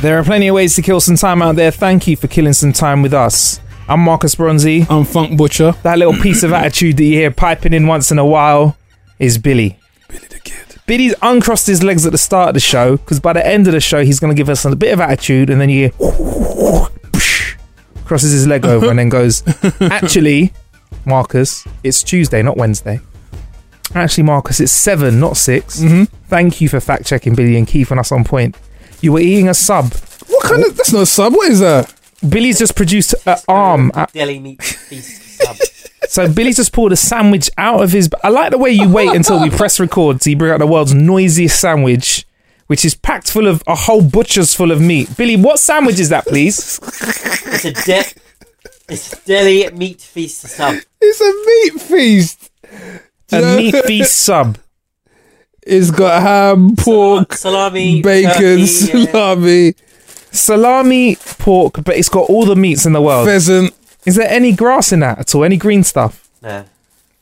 There are plenty of ways to kill some time out there. Thank you for killing some time with us. I'm Marcus Bronzy. I'm Funk Butcher. That little piece of attitude that you hear piping in once in a while is Billy. Billy the Kid. Billy's uncrossed his legs at the start of the show because by the end of the show, he's going to give us a bit of attitude and then you hear crosses his leg over and then goes, Actually, Marcus, it's Tuesday, not Wednesday. Actually, Marcus, it's seven, not 6 Mhm. Thank you for fact checking Billy and keeping us on point. You were eating a sub. What kind of? That's not a sub. What is that? Billy's just produced an arm. uh, Deli meat feast sub. So Billy's just pulled a sandwich out of his. I like the way you wait until we press record so you bring out the world's noisiest sandwich, which is packed full of a whole butcher's full of meat. Billy, what sandwich is that, please? It's a de- it's a deli meat feast sub. It's a meat feast. A meat feast sub. It's got ham, pork, salami, bacon, turkey, yeah. salami, salami, pork, but it's got all the meats in the world. pheasant. Is there any grass in that at all? Any green stuff? No.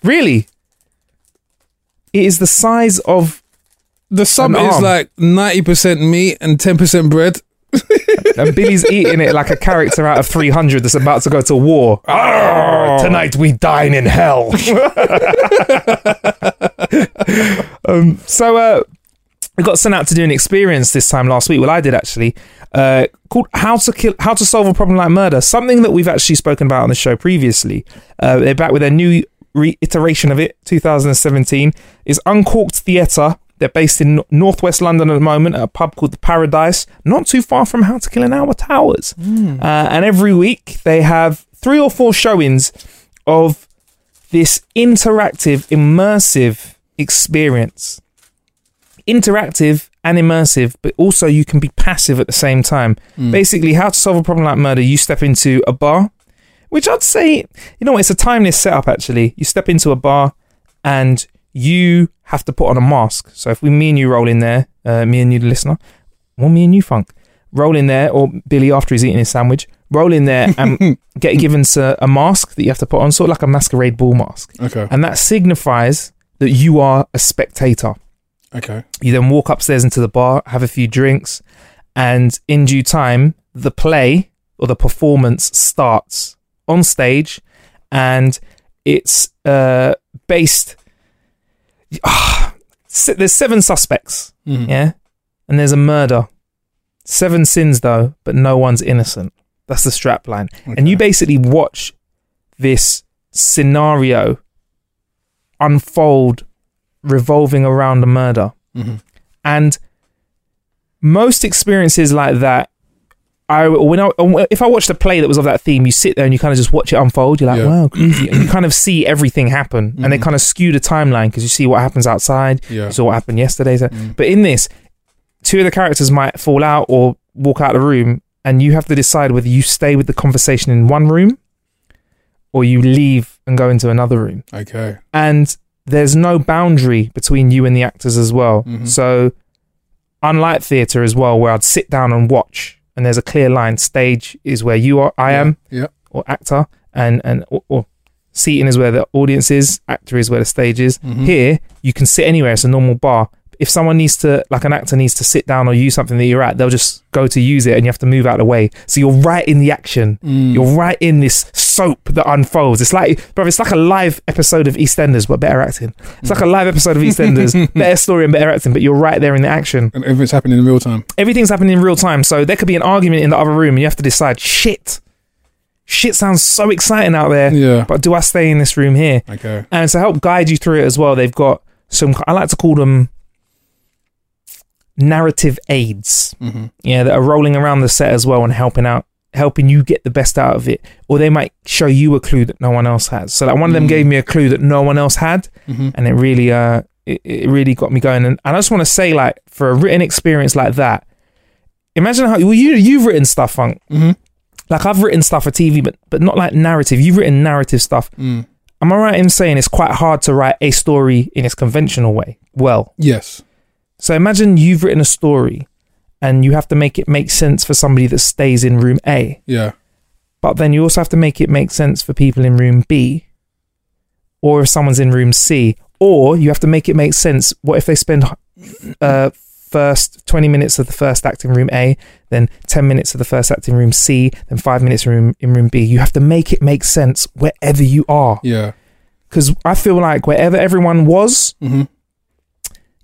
Really? It is the size of. The sub An is arm. like ninety percent meat and ten percent bread. And Billy's eating it like a character out of 300 that's about to go to war. Arr, tonight we dine in hell. um, so, uh, we got sent out to do an experience this time last week. Well, I did actually, uh, called "How to Kill, How to Solve a Problem Like Murder." Something that we've actually spoken about on the show previously. Uh, they're back with their new reiteration of it, 2017. Is Uncorked Theatre. They're based in northwest London at the moment at a pub called the Paradise, not too far from How to Kill an Hour Towers. Uh, and every week they have three or four showings of this interactive, immersive experience interactive and immersive, but also you can be passive at the same time. Basically, how to solve a problem like murder, you step into a bar, which I'd say, you know what, it's a timeless setup actually. You step into a bar and you have to put on a mask. So if we, me and you roll in there, uh, me and you, the listener, or me and you, Funk, roll in there, or Billy after he's eating his sandwich, roll in there and get given to a mask that you have to put on, sort of like a masquerade ball mask. Okay. And that signifies that you are a spectator. Okay. You then walk upstairs into the bar, have a few drinks, and in due time, the play or the performance starts on stage, and it's uh, based. Ah, there's seven suspects, Mhm. yeah, and there's a murder. Seven sins though, but no one's innocent. That's the strap line, and you basically watch this scenario unfold revolving around a murder. Mhm. And most experiences like that, I when I if I watched a play that was of that theme, you sit there and you kind of just watch it unfold. You're like, Yeah. wow, crazy, and you kind of see everything happen, and they Mhm. kind of skew the timeline because you see what happens outside, Yeah. you saw what happened yesterday. So- Mm. But in this, two of the characters might fall out or walk out of the room, and you have to decide whether you stay with the conversation in one room or you leave and go into another room Okay. and there's no boundary between you and the actors as well. Mhm. So, unlike theatre as well, where I'd sit down and watch, and there's a clear line. Stage is where you are, I am, Yeah. or actor, and and or, or seating is where the audience is. Actor is where the stage is. Mhm. Here, you can sit anywhere. It's a normal bar. If someone needs to, like an actor needs to sit down or use something that you're at, they'll just go to use it and you have to move out of the way. So you're right in the action. Mm. You're right in this soap that unfolds. It's like, bro, it's like a live episode of EastEnders, but better acting. It's like a live episode of EastEnders, better story and better acting, but you're right there in the action. And everything's happening in real time. Everything's happening in real time. So there could be an argument in the other room and you have to decide, shit, shit sounds so exciting out there. Yeah. But do I stay in this room here? Okay. And to help guide you through it as well, they've got some, I like to call them narrative aids. Mm-hmm. Yeah, that are rolling around the set as well and helping out, helping you get the best out of it. Or they might show you a clue that no one else has. So like one of them Mm. gave me a clue that no one else had, Mm-hmm. and it really, uh, it, it really got me going. And, and I just want to say, like, for a written experience like that, imagine how well you you've written stuff, Funk. Mhm. Like I've written stuff for TV, but but not like narrative. You've written narrative stuff. Mm. Am I right in saying it's quite hard to write a story in its conventional way? Well, Yes. So imagine you've written a story and you have to make it make sense for somebody that stays in room A, Yeah. but then you also have to make it make sense for people in room B, or if someone's in room C, or you have to make it make sense. What if they spend uh, first 20 minutes of the first act in room A, then 10 minutes of the first act in room C, then five minutes in room, in room B? You have to make it make sense wherever you are. Yeah. Because I feel like wherever everyone was, Mm-hmm.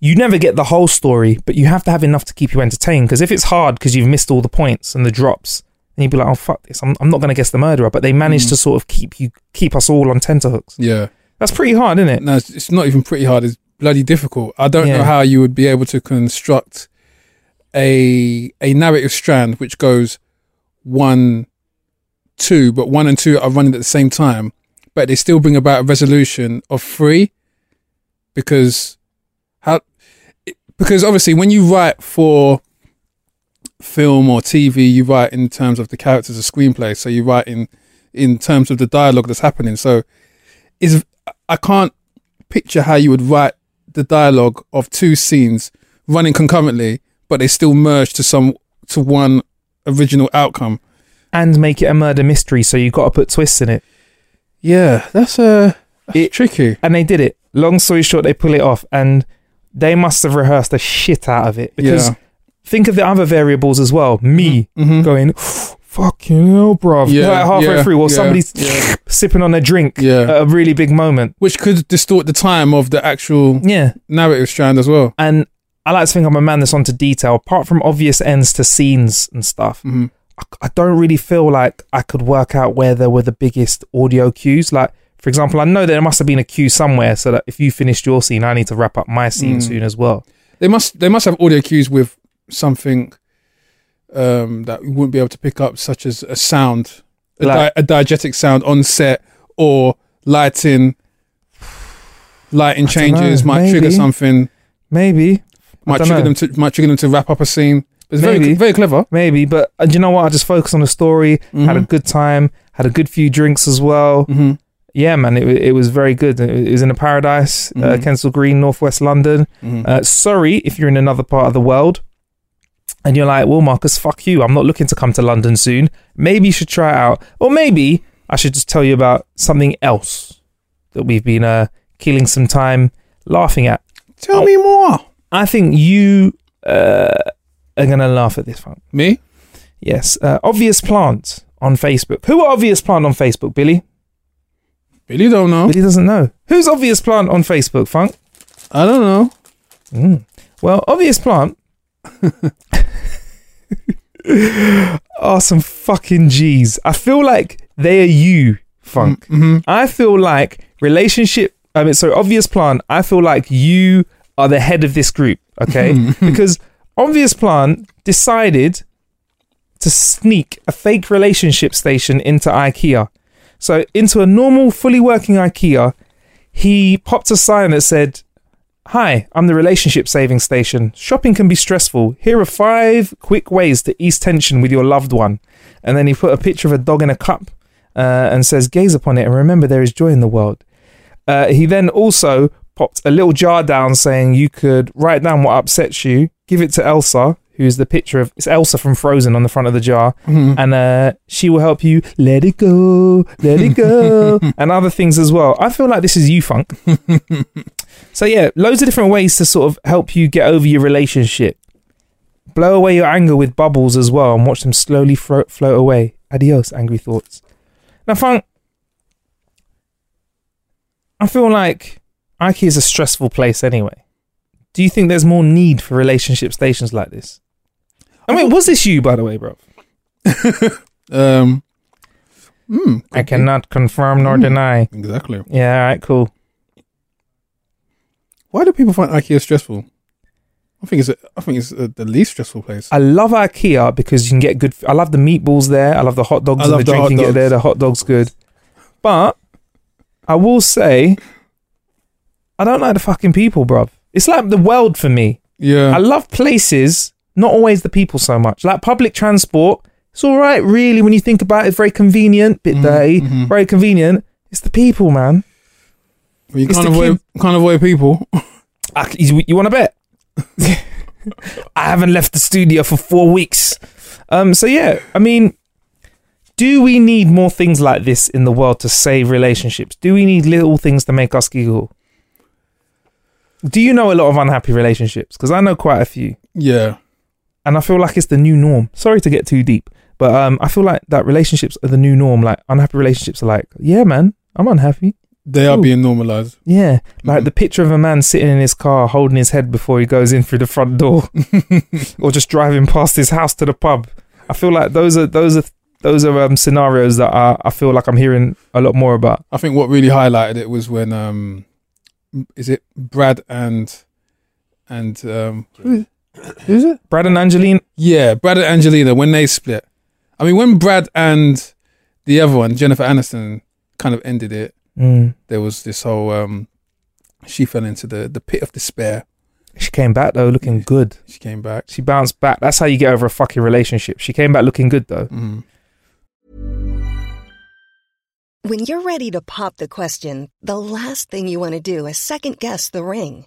You never get the whole story, but you have to have enough to keep you entertained. Because if it's hard because you've missed all the points and the drops, then you'd be like, "Oh fuck this! I'm, I'm not going to guess the murderer." But they managed Mm. to sort of keep you keep us all on tenterhooks. Yeah. That's pretty hard, isn't it? No, it's, it's not even pretty hard. It's bloody difficult. I don't Yeah. know how you would be able to construct a a narrative strand which goes one, two, but one and two are running at the same time, but they still bring about a resolution of three, because? Because obviously, when you write for film or TV, you write in terms of the characters of screenplay. So you write in in terms of the dialogue that's happening. So is I can't picture how you would write the dialogue of two scenes running concurrently, but they still merge to some to one original outcome. And make it a murder mystery, so you've got to put twists in it. Yeah, that's uh, It- tricky. And they did it. Long story short, they pull it off, and they must have rehearsed the shit out of it. Because Yeah. think of the other variables as well. Me Mhm. going, fucking hell, bruv. Yeah, like halfway yeah, through, or yeah, somebody's sipping on a drink at a really big moment. Which could distort the time of the actual Yeah. narrative strand as well. And I like to think I'm a man that's onto detail. Apart from obvious ends to scenes and stuff, hmm I, I don't really feel like I could work out where there were the biggest audio cues. Like, for example, I know there must have been a cue somewhere so that if you finished your scene, I need to wrap up my scene Mm. soon as well. They must they must have audio cues with something um, that we wouldn't be able to pick up, such as a sound, a, Like- di- a diegetic sound on set, or lighting. Lighting I changes might trigger something. Maybe. Might trigger them to might trigger them to wrap up a scene. It's very Maybe. very clever. Maybe, but uh, do you know what? I just focused on the story, had a Mhm. good time, had a good few drinks as well. hmm Yeah, man, it, it was very good. It was in a paradise, uh, Mhm. Kensal Green, northwest London. hmm Uh, sorry if you're in another part of the world and you're like, well, Marcus, fuck you. I'm not looking to come to London soon. Maybe you should try it out. Or maybe I should just tell you about something else that we've been uh, killing some time laughing at. Tell me more. I think you uh, are going to laugh at this one. Me? Yes. Uh, Obvious Plant on Facebook. Who are Obvious Plant on Facebook, Billy? Billy don't know. Billy doesn't know. Who's Obvious Plant on Facebook, Funk? I don't know. Mm. Well, Obvious Plant are some fucking G's. I feel like they are you, Funk. hmm I feel like relationship. I mean, so Obvious Plant. I feel like you are the head of this group, okay? because Obvious Plant decided to sneak a fake relationship station into IKEA. So into a normal, fully working IKEA, he popped a sign that said, Hi, I'm the relationship saving station. Shopping can be stressful. Here are five quick ways to ease tension with your loved one. And then he put a picture of a dog in a cup uh, and says, Gaze upon it and remember there is joy in the world. Uh, he then also popped a little jar down saying you could write down what upsets you, give it to Elsa, who's the picture of it's Elsa from Frozen on the front of the jar, Mhm. and uh, she will help you let it go, let it go, and other things as well. I feel like this is you funk. so yeah, loads of different ways to sort of help you get over your relationship. Blow away your anger with bubbles as well, and watch them slowly fro- float away. Adios, angry thoughts. Now, funk. I feel like IKEA is a stressful place anyway. Do you think there's more need for relationship stations like this? I mean, was this you, by the way, bro? Um, mm, I cannot confirm nor Mm. deny. Exactly. Yeah, all right, cool. Why do people find IKEA stressful? I think it's a, I think it's uh the least stressful place. I love IKEA because you can get good. I love the meatballs there. I love the hot dogs I and the the drink hot you can get dogs. there. The hot dogs good, but I will say, I don't like the fucking people, bruv. It's like the world for me. yeah. I love places, not always the people so much. Like public transport, it's all right, really, when you think about it. Very convenient, bit Mhm, dirty, mhm. very convenient. It's the people, man. you it's can't avoid can't avoid people. I, you, you want to bet? I haven't left the studio for four weeks. Um, so yeah, I mean, do we need more things like this in the world to save relationships? Do we need little things to make us giggle? Do you know a lot of unhappy relationships? Because I know quite a few. yeah. And I feel like it's the new norm. Sorry to get too deep, but um, I feel like that relationships are the new norm. Like unhappy relationships are like, yeah, man, I'm unhappy. They are being normalized. Yeah, like Mhm. the picture of a man sitting in his car holding his head before he goes in through the front door, or just driving past his house to the pub. I feel like those are those are those are um, scenarios that I, I feel like I'm hearing a lot more about. I think what really highlighted it was when um, is it Brad and and um, who who's it? Brad and Angeline, Yeah, Brad and Angelina when they split. I mean, when Brad and the other one, Jennifer Aniston, kind of ended it. mm, There was this whole um, she fell into the the pit of despair. she came back though looking good. She came back. She bounced back. That's how you get over a fucking relationship. She came back looking good though. Mm. When you're ready to pop the question, the last thing you want to do is second guess the ring.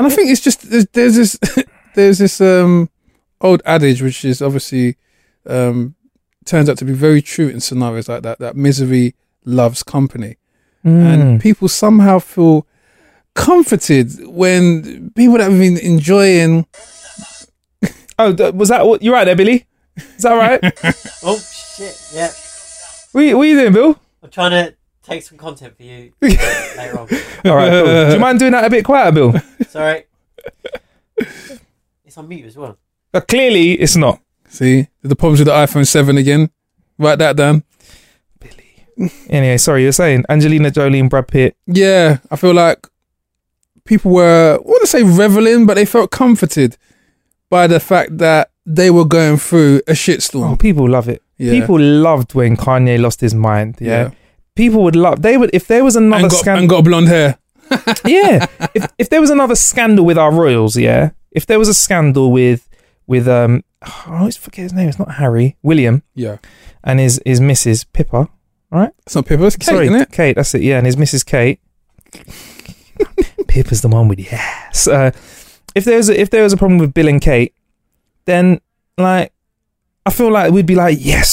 And I think it's just there's, there's this there's this um old adage which is obviously um turns out to be very true in scenarios like that that misery loves company mm. and people somehow feel comforted when people that have been enjoying oh, was that what? You're right there, Billy. Is that right? Oh shit! Yeah, what, you- what are you doing, Bill? I'm trying to take some content for you later on. All right, cool. Do you mind doing that a bit quieter, Bill? Sorry. It's on mute as well. But clearly, it's not. see the problems with the iPhone 7 again write that down Billy. Anyway, sorry, you're saying Angelina Jolie and Brad Pitt. Yeah, I feel like people were, I want to say reveling, but they felt comforted by the fact that they were going through a shitstorm. Oh, shitstorm. people love it. Yeah. People loved when Kanye lost his mind. Yeah. Yeah. People would love. They would if there was another and, got, scandal. and got blonde hair. yeah. If if there was another scandal with our royals, yeah. If there was a scandal with with um, oh, I always forget his name. It's not Harry. William Yeah. and his his Mrs. Pippa. Right, it's not Pippa, it's Kate, Sorry, isn't it? Kate. That's it. Yeah, and his Mrs. Kate. Pippa's the one with the ass. Uh, if there was a, if there was a problem with Bill and Kate, then like I feel like we'd be like, yes,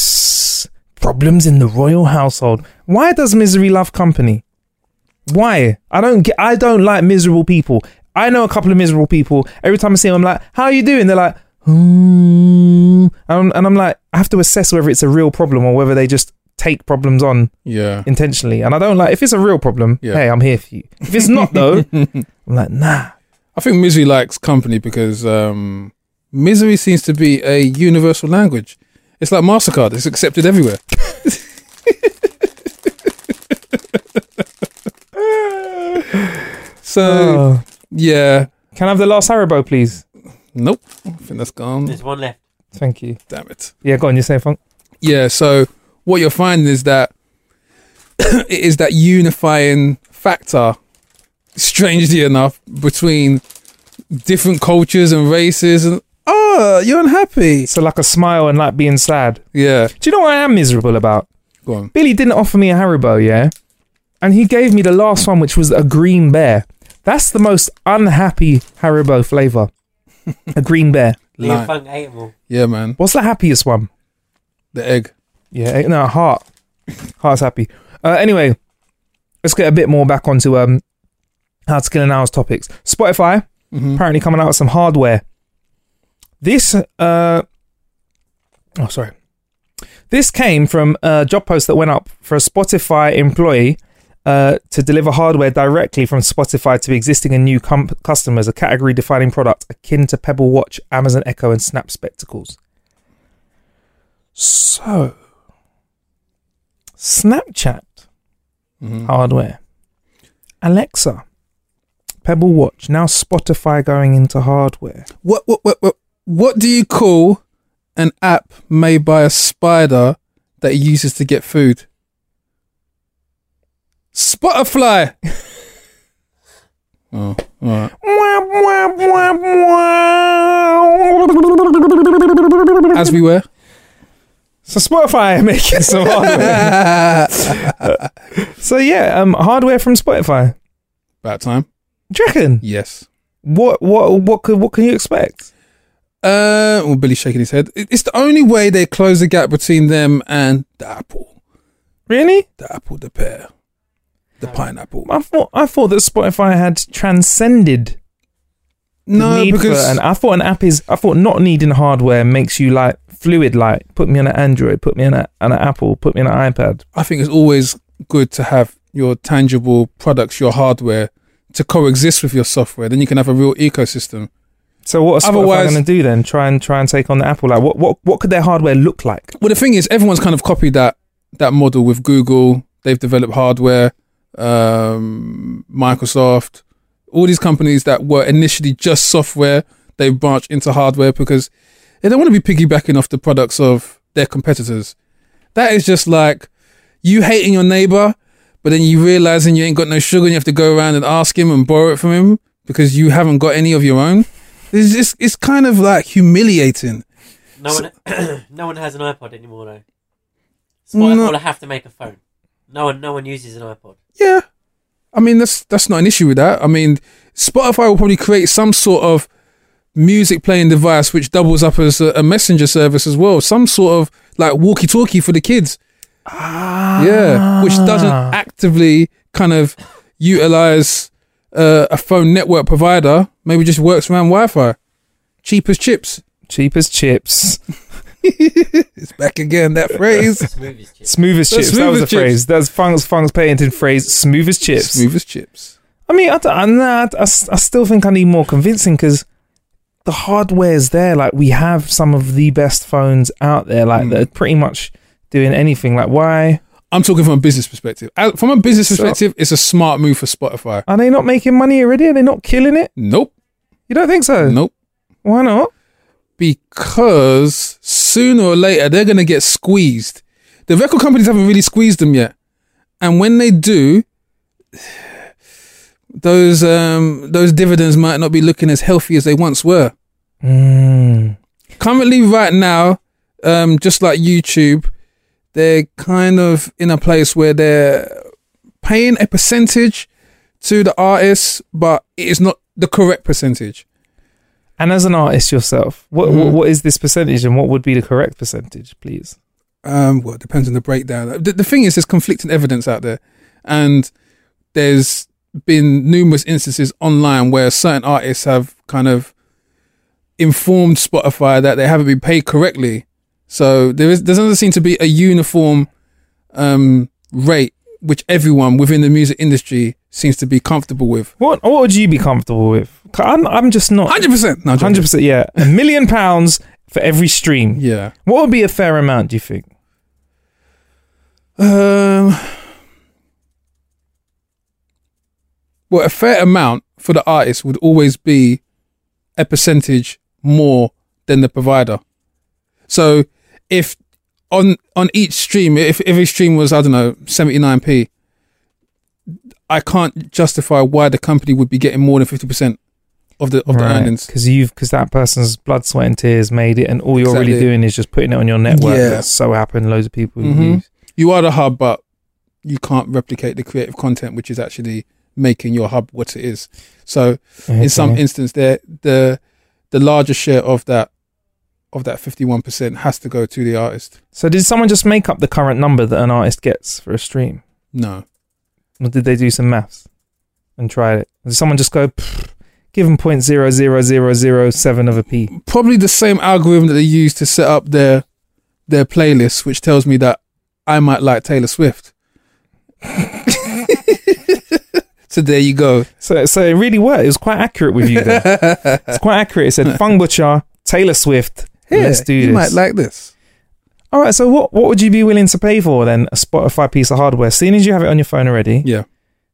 problems in the royal household. Why does misery love company? Why? I don't get. I don't like miserable people. I know a couple of miserable people. Every time I see them, I'm like, "How are you doing?" They're like, "Hmm," and, I'm like, I have to assess whether it's a real problem or whether they just take problems on Yeah. intentionally. And I don't like if it's a real problem. Yeah. Hey, I'm here for you. If it's not though, I'm like, nah. I think misery likes company because um, misery seems to be a universal language. It's like MasterCard, it's accepted everywhere. so, Oh. yeah. Can I have the last Haribo, please? Nope. I think that's gone. There's one left. Thank you. Damn it. Yeah, go on. You say funk. Yeah, so what you're finding is that it is that unifying factor, strangely enough, between different cultures and races and oh, you're unhappy. So like a smile and like being sad. Yeah. Do you know what I am miserable about? Go on. Billy didn't offer me a Haribo, yeah, and he gave me the last one, which was a green bear. That's the most unhappy Haribo flavor. a green bear. Me and Lime. Funk ate them all. Yeah, man. What's the happiest one? The egg. Yeah, eh, no, heart. Heart's happy. Uh, anyway, let's get a bit more back onto um how to kill an hour's topics. Spotify apparently coming out with some hardware. This uh oh sorry. This came from a job post that went up for a Spotify employee uh, to deliver hardware directly from Spotify to existing and new com- customers, a category defining product akin to Pebble Watch, Amazon Echo, and Snap Spectacles. So, Snapchat hardware, Alexa, Pebble Watch, now Spotify going into hardware. What what what what what do you call an app made by a spider that he uses to get food? Spotify. oh, right. As we were. So Spotify are making some hardware. so yeah, um, hardware from Spotify. About time. Do you reckon? Yes. What what what could what can you expect? Uh, well, Billy's shaking his head. It's the only way they close the gap between them and the apple. Really? The apple, the pear, the pineapple. I thought I thought that Spotify had transcended No, need because for an. I thought an app is. I thought not needing hardware makes you like fluid. Like put me on an Android, put me on, a, on an Apple, put me on an iPad. I think it's always good to have your tangible products, your hardware, to coexist with your software. Then you can have a real ecosystem. So what are Spotify going to do then? Try and try and take on the Apple. Like what what what could their hardware look like? Well, the thing is, everyone's kind of copied that that model with Google. They've developed hardware. Um, Microsoft, all these companies that were initially just software, they've branched into hardware because they don't want to be piggybacking off the products of their competitors. That is just like you hating your neighbor, but then you realizing you ain't got no sugar and you have to go around and ask him and borrow it from him because you haven't got any of your own. It's just, it's kind of like humiliating. No one, no one has an iPod anymore though. Spotify No. will have to make a phone. No one, no one uses an iPod. Yeah. I mean, that's that's not an issue with that. I mean, Spotify will probably create some sort of music playing device which doubles up as a, a messenger service as well. Some sort of like walkie talkie for the kids. Ah. Yeah. Which doesn't actively kind of utilize uh, a phone network provider. Maybe just works around Wi Fi. Cheap as chips. Cheap as chips, It's back again, that phrase. Smooth as chips. smooth as The chips. that was the as chips. phrase. That's Funk's Funk's patented phrase. Smooth as chips. Smooth as chips. I mean, I, don't- I, nah, I, I s- I still think I need more convincing because the hardware's there. Like we have some of the best phones out there. Like Mm. that are pretty much doing anything. Like why I'm talking from a business perspective. Uh, From a business perspective, it's a smart move for Spotify. are they not making money already? Are they not killing it? Nope. You don't think so? Nope. Why not? because sooner or later they're going to get squeezed. The record companies haven't really squeezed them yet, and when they do, those um those dividends might not be looking as healthy as they once were. Mm. currently right now, um, just like YouTube, they're kind of in a place where they're paying a percentage to the artists, but it is not the correct percentage. And as an artist yourself, what, Mhm. what what is this percentage, and what would be the correct percentage, please? Um, well, it depends on the breakdown. The, the thing is, there's conflicting evidence out there, and there's been numerous instances online where certain artists have kind of informed Spotify that they haven't been paid correctly. So there is there doesn't seem to be a uniform um, rate which everyone within the music industry seems to be comfortable with. What what would you be comfortable with? I'm I'm just not Hundred percent, no, hundred percent. Yeah, a million pounds for every stream. Yeah. What would be a fair amount? Do you think? Um, well, a fair amount for the artist would always be a percentage more than the provider. So if on on each stream, if every stream was I don't know seventy nine p, I can't justify why the company would be getting more than fifty percent of the of the earnings. because you've because that person's blood, sweat, and tears made it, and all you're really doing is just putting it on your network. Yeah. That so happen loads of people Mhm. use. You are the hub, but you can't replicate the creative content, which is actually making your hub what it is. So, in some instance, there the the larger share of that of that fifty one percent has to go to the artist. So did someone just make up the current number that an artist gets for a stream? No, Or did they do some maths and try it? Did someone just go, give them point zero zero zero zero seven of a p? probably the same algorithm that they use to set up their their playlist, which tells me that I might like Taylor Swift. so there you go. So so it really worked. It was quite accurate with you there. it's quite accurate. It said Funk Butcher, Taylor Swift. Let's do you this. might like this. All right. So what what would you be willing to pay for then? A Spotify piece of hardware, seeing as you have it on your phone already. Yeah.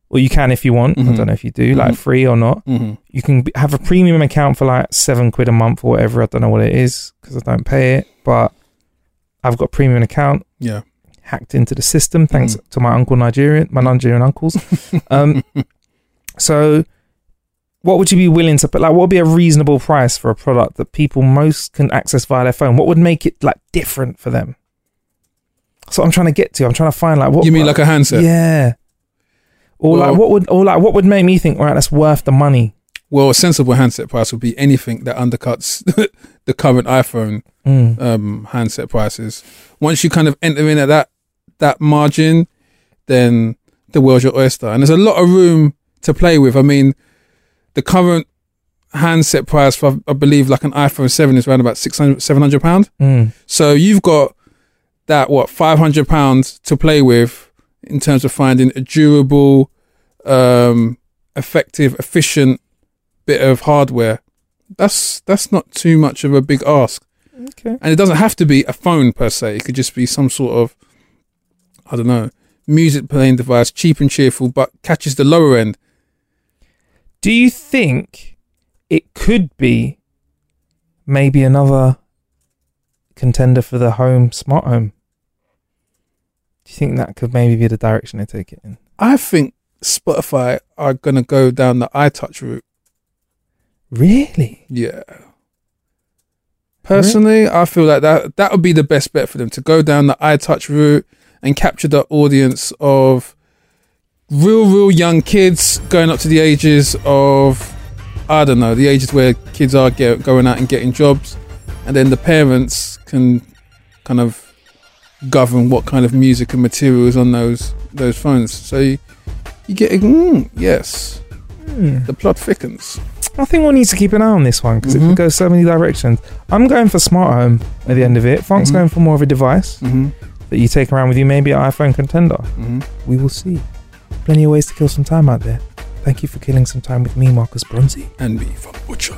Or you can if you want. I Mhm. don't know if you do, like Mhm. free or not. Mhm. You can b- have a premium account for like seven quid a month or whatever. I don't know what it is because I don't pay it, but I've got a premium account. Yeah. hacked into the system thanks Mm. to my uncle Nigerian, my Nigerian uncles. um, so, what would you be willing to put? Like, what would be a reasonable price for a product that people most can access via their phone? What would make it like different for them? That's what I'm trying to get to. I'm trying to find like what You mean like a handset? Yeah. Or Well- like what would or like what would make me think right that's worth the money? Well, a sensible handset price would be anything that undercuts the current iPhone Mm. um, handset prices. Once you kind of enter in at that that margin, then the world's your oyster. And there's a lot of room to play with. I mean, the current handset price for I believe like an iPhone 7 is around about 600 700 pound. Mm. So you've got that what 500 pounds to play with in terms of finding a durable um effective efficient bit of hardware. That's that's not too much of a big ask. Okay. And it doesn't have to be a phone per se. It could just be some sort of, I don't know, music playing device, cheap and cheerful, but catches the lower end. Do you think it could be maybe another contender for the home smart home? Do you think that could maybe be the direction they take it in? I think Spotify are going to go down the iTouch route. Really? Yeah. Personally, I feel like that that would be the best bet for them to go down the iTouch route and capture the audience of real, real young kids going up to the ages of, I don't know, the ages where kids are get, going out and getting jobs, and then the parents can kind of govern what kind of music and material is on those those phones. So you, you get, mm, yes, Hmm. the plot thickens. I think we'll need to keep an eye on this one because it Mhm. could go so many directions. I'm going for smart home at the end of it. Funk's Mhm. going for more of a device Mm-hmm. that you take around with you, maybe an iPhone contender. Mm-hmm. We will see. Plenty of ways to kill some time out there. Thank you for killing some time with me, Marcus Bronzy. And me Funk Butcher.